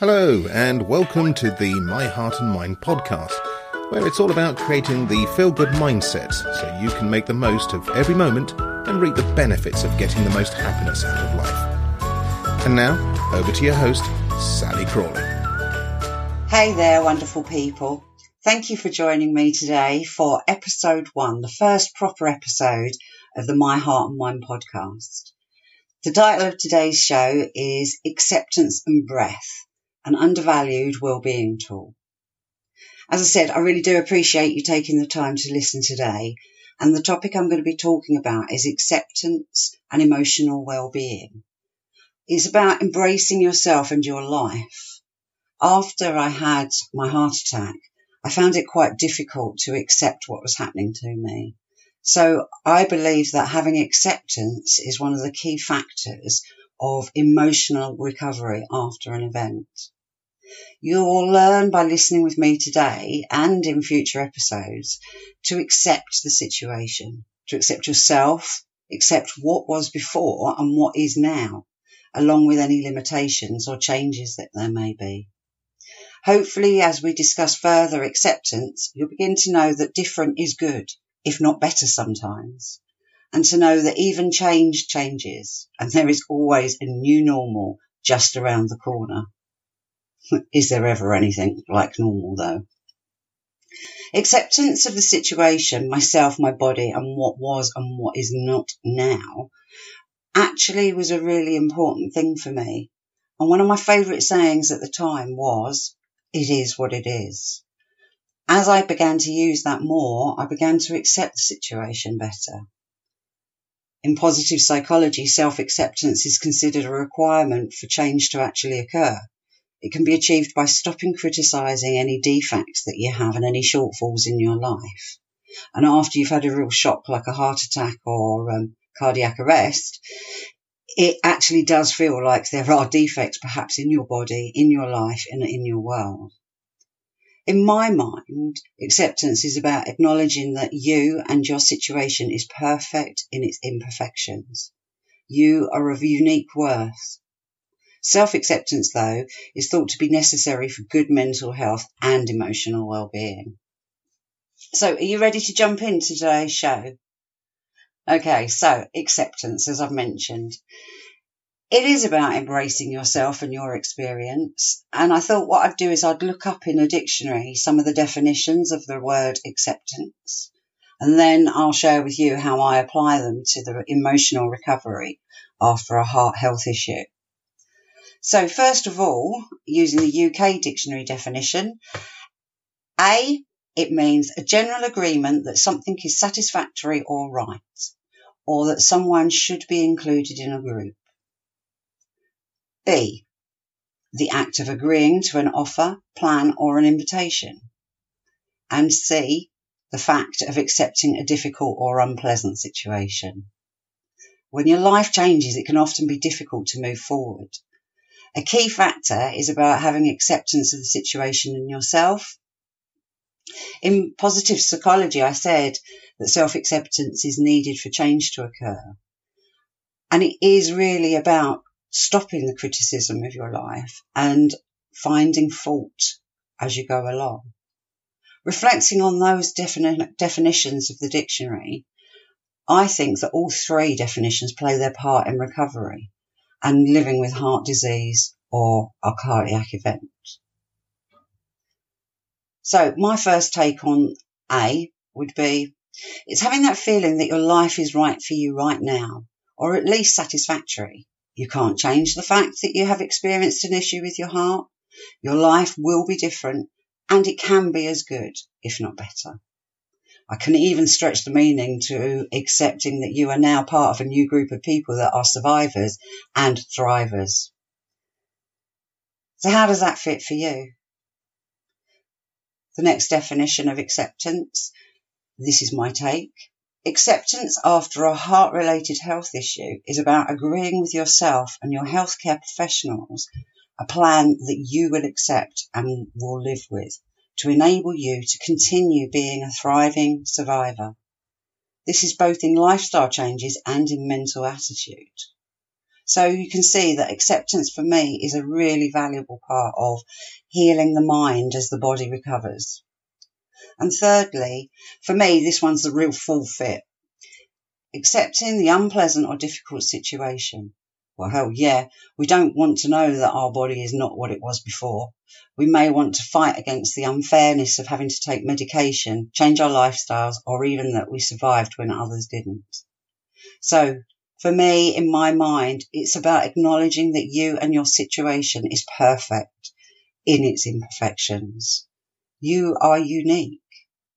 Hello, and welcome to the My Heart and Mind podcast, where it's all about creating the feel good mindset so you can make the most of every moment and reap the benefits of getting the most happiness out of life. And now, over to your host, Sally Crawley. Hey there, wonderful people. Thank you for joining me today for episode one, the first proper episode of the My Heart and Mind podcast. The title of today's show is Acceptance and Breath an undervalued well-being tool. As I said, I really do appreciate you taking the time to listen today. And the topic I'm going to be talking about is acceptance and emotional well-being. It's about embracing yourself and your life. After I had my heart attack, I found it quite difficult to accept what was happening to me. So I believe that having acceptance is one of the key factors of emotional recovery after an event. You'll learn by listening with me today and in future episodes to accept the situation, to accept yourself, accept what was before and what is now, along with any limitations or changes that there may be. Hopefully, as we discuss further acceptance, you'll begin to know that different is good, if not better sometimes, and to know that even change changes, and there is always a new normal just around the corner. Is there ever anything like normal though? Acceptance of the situation, myself, my body, and what was and what is not now actually was a really important thing for me. And one of my favourite sayings at the time was, it is what it is. As I began to use that more, I began to accept the situation better. In positive psychology, self acceptance is considered a requirement for change to actually occur. It can be achieved by stopping criticizing any defects that you have and any shortfalls in your life. And after you've had a real shock like a heart attack or um, cardiac arrest, it actually does feel like there are defects perhaps in your body, in your life, and in your world. In my mind, acceptance is about acknowledging that you and your situation is perfect in its imperfections. You are of unique worth Self-acceptance, though, is thought to be necessary for good mental health and emotional well-being. So are you ready to jump into today's show? Okay, so acceptance, as I've mentioned. It is about embracing yourself and your experience. And I thought what I'd do is I'd look up in a dictionary some of the definitions of the word acceptance. And then I'll share with you how I apply them to the emotional recovery after a heart health issue. So first of all, using the UK dictionary definition, A, it means a general agreement that something is satisfactory or right, or that someone should be included in a group. B, the act of agreeing to an offer, plan, or an invitation. And C, the fact of accepting a difficult or unpleasant situation. When your life changes, it can often be difficult to move forward. A key factor is about having acceptance of the situation in yourself. In positive psychology, I said that self acceptance is needed for change to occur. And it is really about stopping the criticism of your life and finding fault as you go along. Reflecting on those defini- definitions of the dictionary, I think that all three definitions play their part in recovery and living with heart disease or a cardiac event. So my first take on A would be it's having that feeling that your life is right for you right now, or at least satisfactory. You can't change the fact that you have experienced an issue with your heart. Your life will be different and it can be as good, if not better. I can even stretch the meaning to accepting that you are now part of a new group of people that are survivors and thrivers. So how does that fit for you? The next definition of acceptance, this is my take. Acceptance after a heart related health issue is about agreeing with yourself and your healthcare professionals a plan that you will accept and will live with to enable you to continue being a thriving survivor. This is both in lifestyle changes and in mental attitude. So you can see that acceptance for me is a really valuable part of healing the mind as the body recovers. And thirdly, for me, this one's the real full fit. Accepting the unpleasant or difficult situation. Well, hell yeah, we don't want to know that our body is not what it was before. We may want to fight against the unfairness of having to take medication, change our lifestyles, or even that we survived when others didn't. So, for me, in my mind, it's about acknowledging that you and your situation is perfect in its imperfections. You are unique.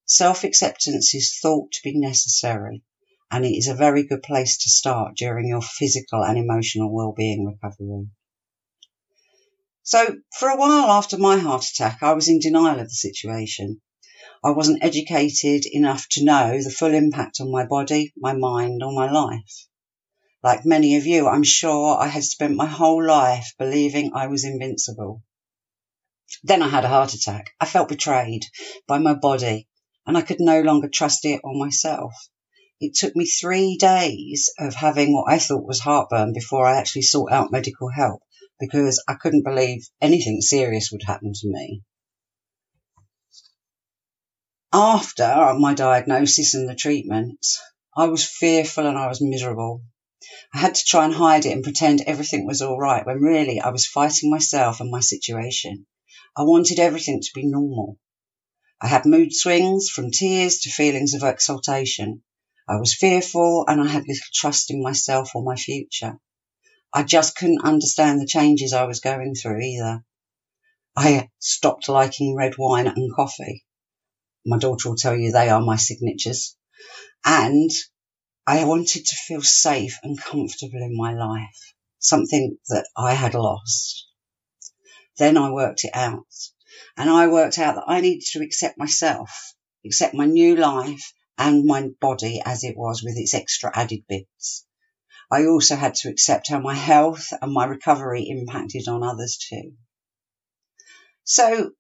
Self acceptance is thought to be necessary and it is a very good place to start during your physical and emotional well-being recovery. So, for a while after my heart attack, I was in denial of the situation. I wasn't educated enough to know the full impact on my body, my mind, or my life. Like many of you, I'm sure I had spent my whole life believing I was invincible. Then I had a heart attack. I felt betrayed by my body and I could no longer trust it or myself. It took me three days of having what I thought was heartburn before I actually sought out medical help because I couldn't believe anything serious would happen to me. After my diagnosis and the treatments, I was fearful and I was miserable. I had to try and hide it and pretend everything was all right when really I was fighting myself and my situation. I wanted everything to be normal. I had mood swings from tears to feelings of exaltation. I was fearful and I had little trust in myself or my future. I just couldn't understand the changes I was going through either. I stopped liking red wine and coffee. My daughter will tell you they are my signatures. And I wanted to feel safe and comfortable in my life, something that I had lost. Then I worked it out. And I worked out that I needed to accept myself, accept my new life, and my body as it was with its extra added bits. I also had to accept how my health and my recovery impacted on others too. So,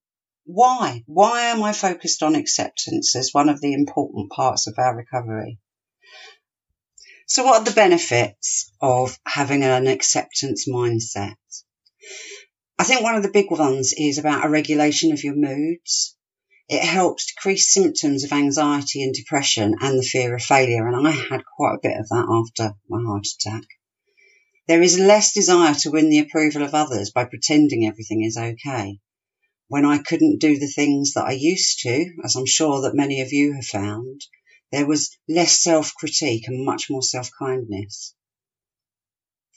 why? Why am I focused on acceptance as one of the important parts of our recovery? So, what are the benefits of having an acceptance mindset? I think one of the big ones is about a regulation of your moods. It helps decrease symptoms of anxiety and depression and the fear of failure. And I had quite a bit of that after my heart attack. There is less desire to win the approval of others by pretending everything is okay. When I couldn't do the things that I used to, as I'm sure that many of you have found, there was less self critique and much more self kindness.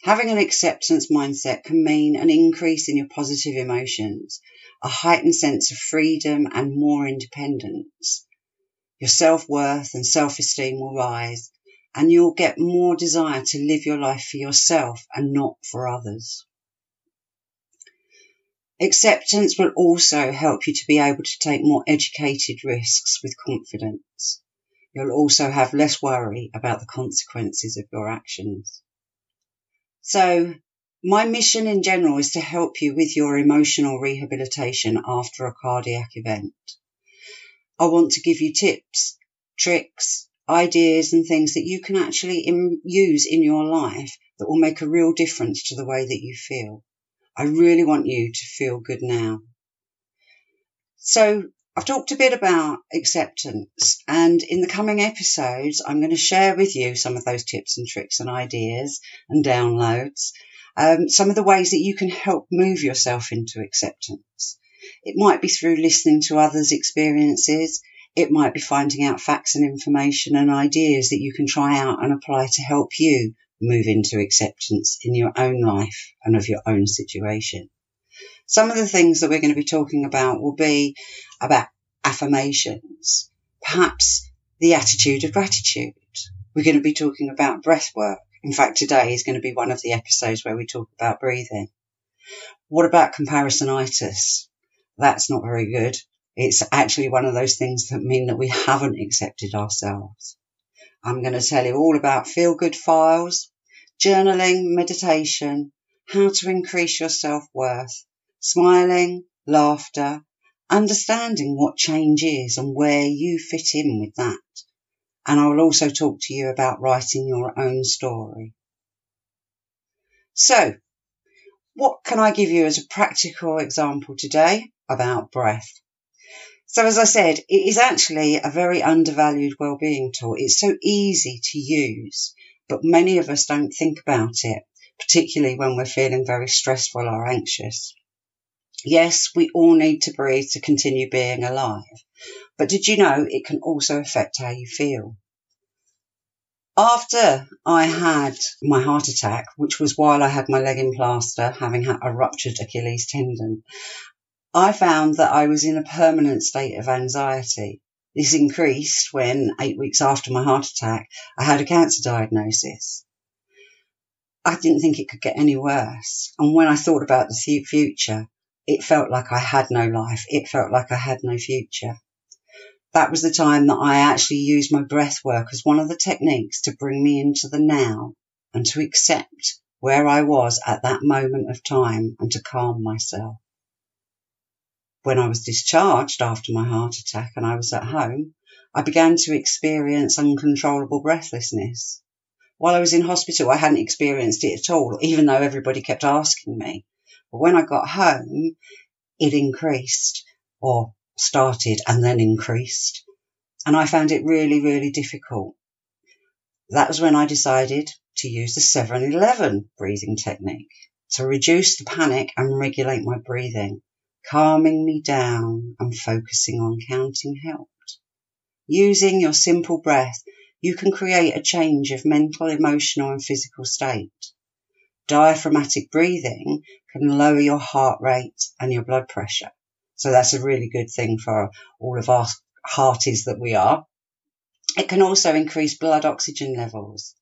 Having an acceptance mindset can mean an increase in your positive emotions, a heightened sense of freedom and more independence. Your self worth and self esteem will rise, and you'll get more desire to live your life for yourself and not for others. Acceptance will also help you to be able to take more educated risks with confidence. You'll also have less worry about the consequences of your actions. So, my mission in general is to help you with your emotional rehabilitation after a cardiac event. I want to give you tips, tricks, ideas, and things that you can actually Im- use in your life that will make a real difference to the way that you feel. I really want you to feel good now. So, I've talked a bit about acceptance, and in the coming episodes, I'm going to share with you some of those tips and tricks and ideas and downloads, um, some of the ways that you can help move yourself into acceptance. It might be through listening to others' experiences, it might be finding out facts and information and ideas that you can try out and apply to help you move into acceptance in your own life and of your own situation. Some of the things that we're going to be talking about will be about affirmations, perhaps the attitude of gratitude. We're going to be talking about breath work. In fact, today is going to be one of the episodes where we talk about breathing. What about comparisonitis? That's not very good. It's actually one of those things that mean that we haven't accepted ourselves. I'm going to tell you all about feel good files, journaling, meditation, how to increase your self worth, smiling, laughter, understanding what change is and where you fit in with that. And I will also talk to you about writing your own story. So, what can I give you as a practical example today about breath? So, as I said, it is actually a very undervalued well-being tool. It's so easy to use, but many of us don't think about it, particularly when we're feeling very stressful or anxious. Yes, we all need to breathe to continue being alive, but did you know it can also affect how you feel? After I had my heart attack, which was while I had my leg in plaster, having had a ruptured Achilles tendon, I found that I was in a permanent state of anxiety. This increased when, eight weeks after my heart attack, I had a cancer diagnosis. I didn't think it could get any worse. And when I thought about the future, it felt like I had no life. It felt like I had no future that was the time that I actually used my breath work as one of the techniques to bring me into the now and to accept where I was at that moment of time and to calm myself. When I was discharged after my heart attack and I was at home, I began to experience uncontrollable breathlessness. While I was in hospital, I hadn't experienced it at all, even though everybody kept asking me. But when I got home, it increased, or started and then increased. And I found it really, really difficult. That was when I decided to use the 711 breathing technique to reduce the panic and regulate my breathing. Calming me down and focusing on counting helped. Using your simple breath, you can create a change of mental, emotional, and physical state. Diaphragmatic breathing can lower your heart rate and your blood pressure. So that's a really good thing for all of our hearties that we are. It can also increase blood oxygen levels.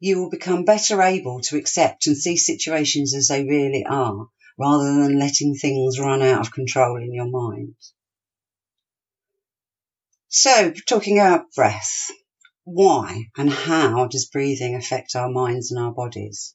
You will become better able to accept and see situations as they really are, rather than letting things run out of control in your mind. So, talking about breath, why and how does breathing affect our minds and our bodies?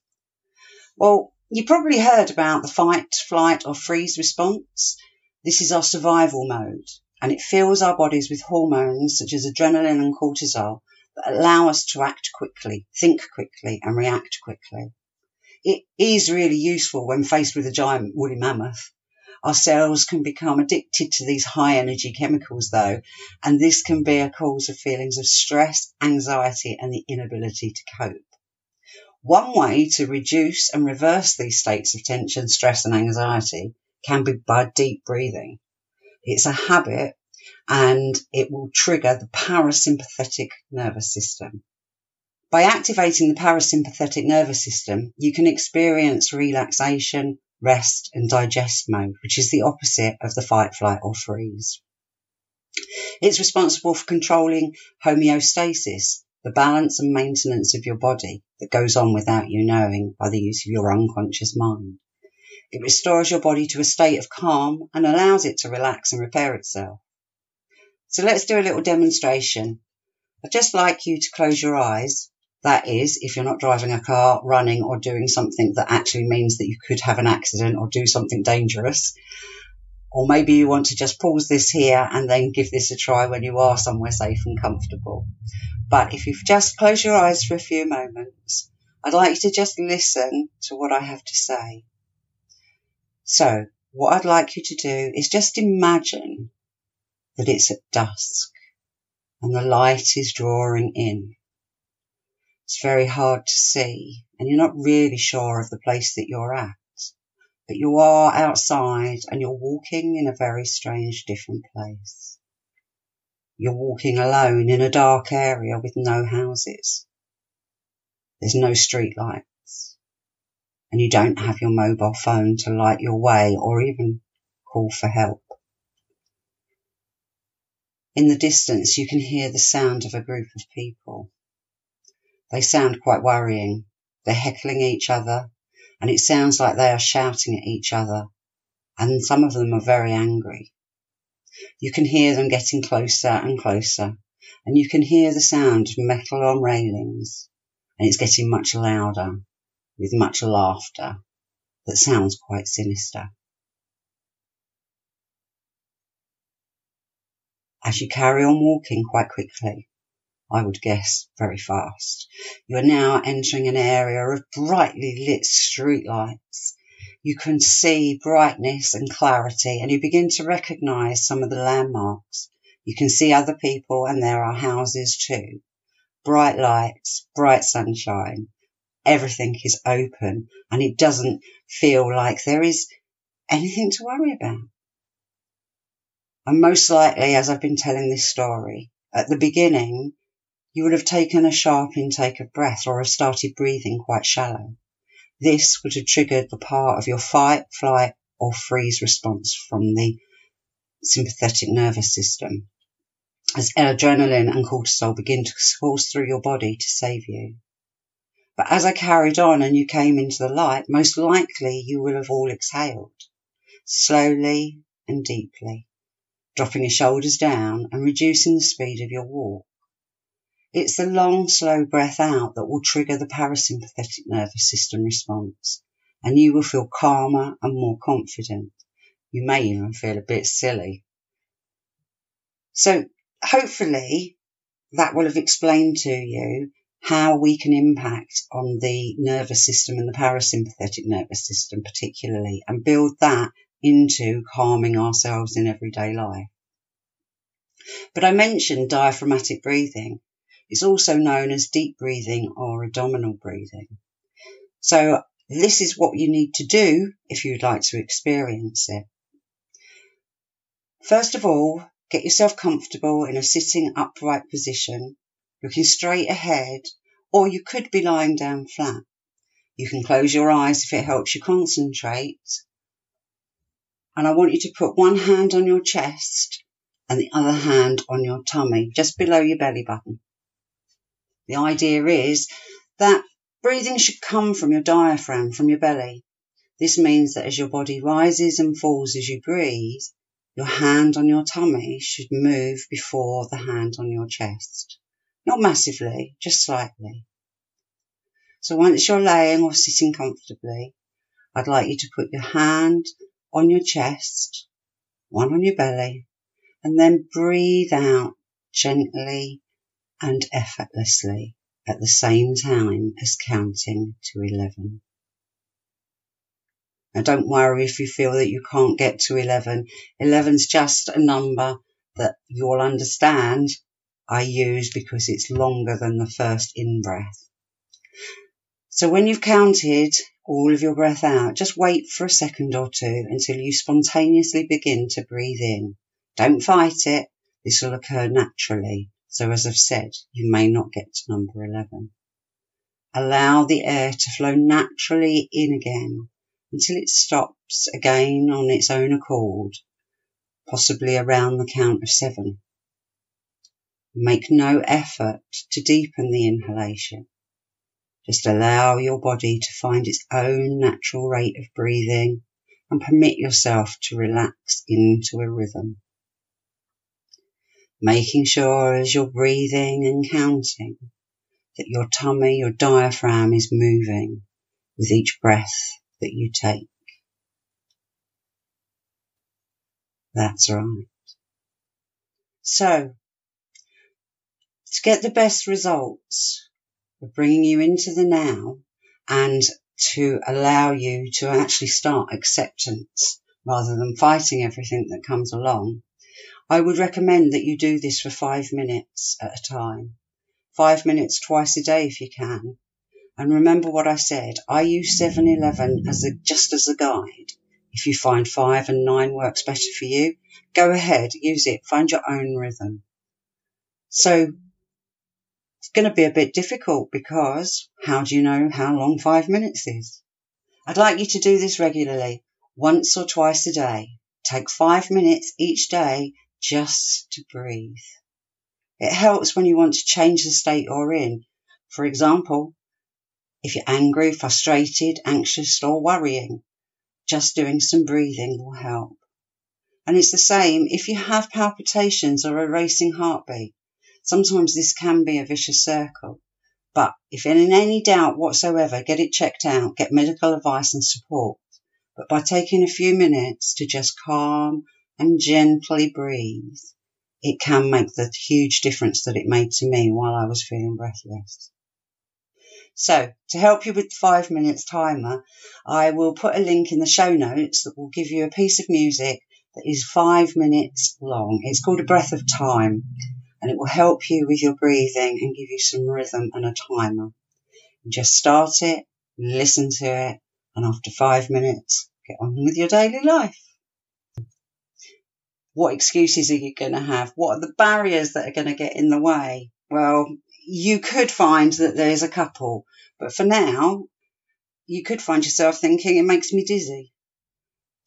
Well, you probably heard about the fight, flight, or freeze response. This is our survival mode, and it fills our bodies with hormones such as adrenaline and cortisol that allow us to act quickly, think quickly, and react quickly. It is really useful when faced with a giant woolly mammoth. Our cells can become addicted to these high energy chemicals though, and this can be a cause of feelings of stress, anxiety, and the inability to cope. One way to reduce and reverse these states of tension, stress, and anxiety can be by deep breathing. It's a habit and it will trigger the parasympathetic nervous system. By activating the parasympathetic nervous system, you can experience relaxation, rest, and digest mode, which is the opposite of the fight, flight, or freeze. It's responsible for controlling homeostasis, the balance and maintenance of your body that goes on without you knowing by the use of your unconscious mind. It restores your body to a state of calm and allows it to relax and repair itself. So let's do a little demonstration. I'd just like you to close your eyes. That is, if you're not driving a car, running, or doing something that actually means that you could have an accident or do something dangerous. Or maybe you want to just pause this here and then give this a try when you are somewhere safe and comfortable. But if you've just closed your eyes for a few moments, I'd like you to just listen to what I have to say. So what I'd like you to do is just imagine that it's at dusk and the light is drawing in. It's very hard to see and you're not really sure of the place that you're at, but you are outside and you're walking in a very strange different place. You're walking alone in a dark area with no houses. There's no street light and you don't have your mobile phone to light your way or even call for help. In the distance, you can hear the sound of a group of people. They sound quite worrying. They're heckling each other, and it sounds like they are shouting at each other, and some of them are very angry. You can hear them getting closer and closer, and you can hear the sound of metal on railings, and it's getting much louder with much laughter that sounds quite sinister. As you carry on walking quite quickly, I would guess very fast. You are now entering an area of brightly lit streetlights. You can see brightness and clarity, and you begin to recognize some of the landmarks. You can see other people, and there are houses too. Bright lights, bright sunshine, everything is open, and it doesn't feel like there is anything to worry about. And most likely, as I've been telling this story, at the beginning, you would have taken a sharp intake of breath or have started breathing quite shallow. This would have triggered the part of your fight, flight, or freeze response from the sympathetic nervous system as adrenaline and cortisol begin to course through your body to save you. But as I carried on and you came into the light, most likely you will have all exhaled, slowly and deeply dropping your shoulders down and reducing the speed of your walk. It's the long, slow breath out that will trigger the parasympathetic nervous system response, and you will feel calmer and more confident. You may even feel a bit silly. So, hopefully, that will have explained to you how we can impact on the nervous system and the parasympathetic nervous system, particularly, and build that into calming ourselves in everyday life. But I mentioned diaphragmatic breathing. It's also known as deep breathing or abdominal breathing. So this is what you need to do if you'd like to experience it. First of all, get yourself comfortable in a sitting upright position, looking straight ahead, or you could be lying down flat. You can close your eyes if it helps you concentrate, and I want you to put one hand on your chest and the other hand on your tummy, just below your belly button. The idea is that breathing should come from your diaphragm, from your belly. This means that as your body rises and falls as you breathe, your hand on your tummy should move before the hand on your chest. Not massively, just slightly. So once you're laying or sitting comfortably, I'd like you to put your hand on your chest, one on your belly, and then breathe out gently and effortlessly at the same time as counting to 11. Now don't worry if you feel that you can't get to 11. 11's just a number that you'll understand I use because it's longer than the first in breath. So when you've counted all of your breath out, just wait for a second or two until you spontaneously begin to breathe in. Don't fight it. This will occur naturally. So as I've said, you may not get to number 11. Allow the air to flow naturally in again until it stops again on its own accord, possibly around the count of seven. Make no effort to deepen the inhalation. Just allow your body to find its own natural rate of breathing and permit yourself to relax into a rhythm. Making sure as you're breathing and counting that your tummy, your diaphragm is moving with each breath that you take. That's right. So, to get the best results, of bringing you into the now and to allow you to actually start acceptance rather than fighting everything that comes along, I would recommend that you do this for five minutes at a time. Five minutes twice a day if you can. And remember what I said. I use 7-Eleven as a, just as a guide. If you find five and nine works better for you, go ahead, use it, find your own rhythm. So it's going to be a bit difficult because how do you know how long five minutes is? I'd like you to do this regularly, once or twice a day. Take five minutes each day just to breathe. It helps when you want to change the state you're in. For example, if you're angry, frustrated, anxious, or worrying, just doing some breathing will help. And it's the same if you have palpitations or a racing heartbeat. Sometimes this can be a vicious circle. But if in any doubt whatsoever, get it checked out, get medical advice and support. But by taking a few minutes to just calm and gently breathe, it can make the huge difference that it made to me while I was feeling breathless. So, to help you with the five minutes timer, I will put a link in the show notes that will give you a piece of music that is five minutes long. It's called A Breath of Time and it will help you with your breathing and give you some rhythm and a timer. just start it, listen to it, and after five minutes, get on with your daily life. What excuses are you going to have? What are the barriers that are going to get in the way? Well, you could find that there's a couple, but for now, you could find yourself thinking it makes me dizzy.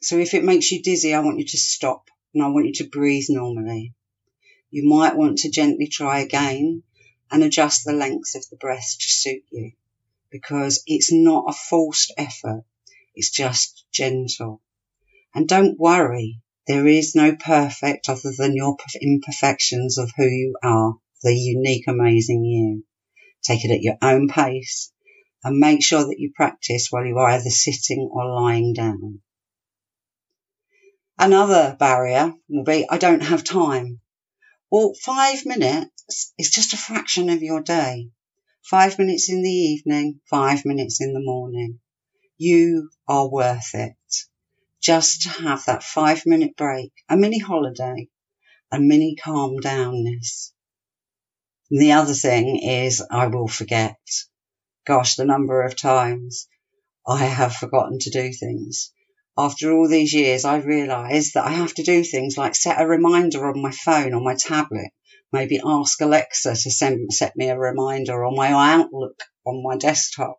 So if it makes you dizzy, I want you to stop and I want you to breathe normally. You might want to gently try again and adjust the length of the breath to suit you because it's not a forced effort. It's just gentle. And don't worry. There is no perfect other than your imperfections of who you are, the unique, amazing you. Take it at your own pace and make sure that you practice while you are either sitting or lying down. Another barrier will be, I don't have time. Well, five minutes is just a fraction of your day. Five minutes in the evening, five minutes in the morning. You are worth it. Just to have that five minute break, a mini holiday, a mini calm downness. And the other thing is I will forget. Gosh, the number of times I have forgotten to do things after all these years, I realise that I have to do things like set a reminder on my phone or my tablet, maybe ask Alexa to send, set me a reminder on my Outlook on my desktop.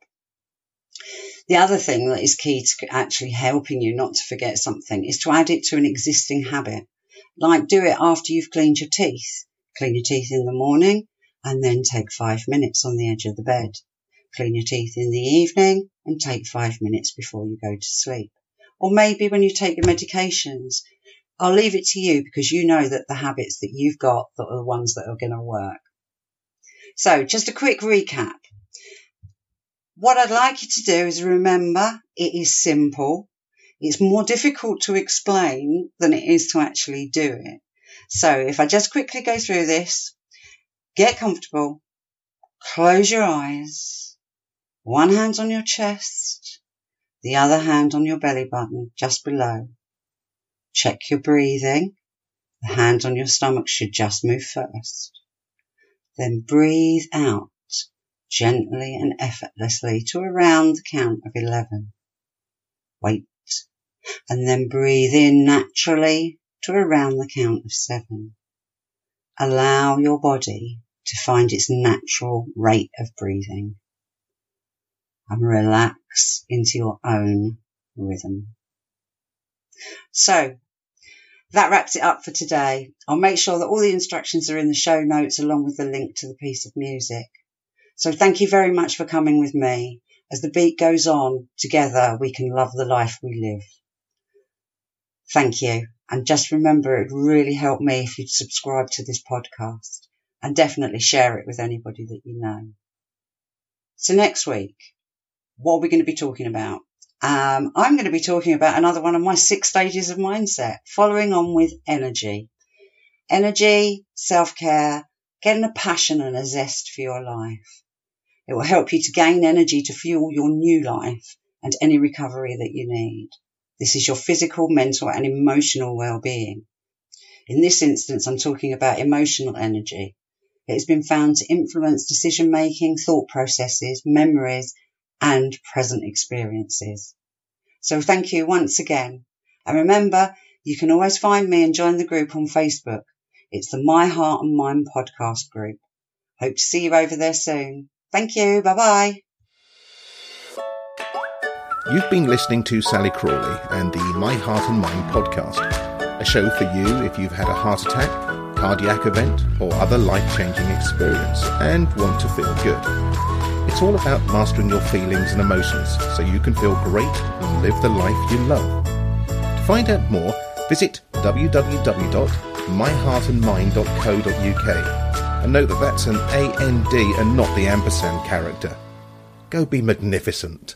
The other thing that is key to actually helping you not to forget something is to add it to an existing habit. Like do it after you've cleaned your teeth. Clean your teeth in the morning and then take five minutes on the edge of the bed. Clean your teeth in the evening and take five minutes before you go to sleep or maybe when you take your medications. I'll leave it to you because you know that the habits that you've got that are the ones that are going to work. So just a quick recap. What I'd like you to do is remember it is simple. It's more difficult to explain than it is to actually do it. So if I just quickly go through this, get comfortable, close your eyes, one hand on your chest, the other hand on your belly button just below. Check your breathing. The hand on your stomach should just move first. Then breathe out gently and effortlessly to around the count of 11. Wait. And then breathe in naturally to around the count of seven. Allow your body to find its natural rate of breathing and relax into your own rhythm. So that wraps it up for today. I'll make sure that all the instructions are in the show notes along with the link to the piece of music. So thank you very much for coming with me. As the beat goes on, together we can love the life we live. Thank you. And just remember, it would really helped me if you'd subscribe to this podcast and definitely share it with anybody that you know. So next week, what are we going to be talking about? Um, I'm going to be talking about another one of my six stages of mindset, following on with energy. Energy, self care, getting a passion and a zest for your life. It will help you to gain energy to fuel your new life and any recovery that you need. This is your physical, mental, and emotional well being. In this instance, I'm talking about emotional energy. It has been found to influence decision making, thought processes, memories, and present experiences. So thank you once again. And remember, you can always find me and join the group on Facebook. It's the My Heart and Mind podcast group. Hope to see you over there soon. Thank you. Bye bye. You've been listening to Sally Crawley and the My Heart and Mind podcast, a show for you if you've had a heart attack, cardiac event, or other life changing experience and want to feel good. It's all about mastering your feelings and emotions so you can feel great and live the life you love. To find out more, visit www.myheartandmind.co.uk and note that that's an AND and not the ampersand character. Go be magnificent.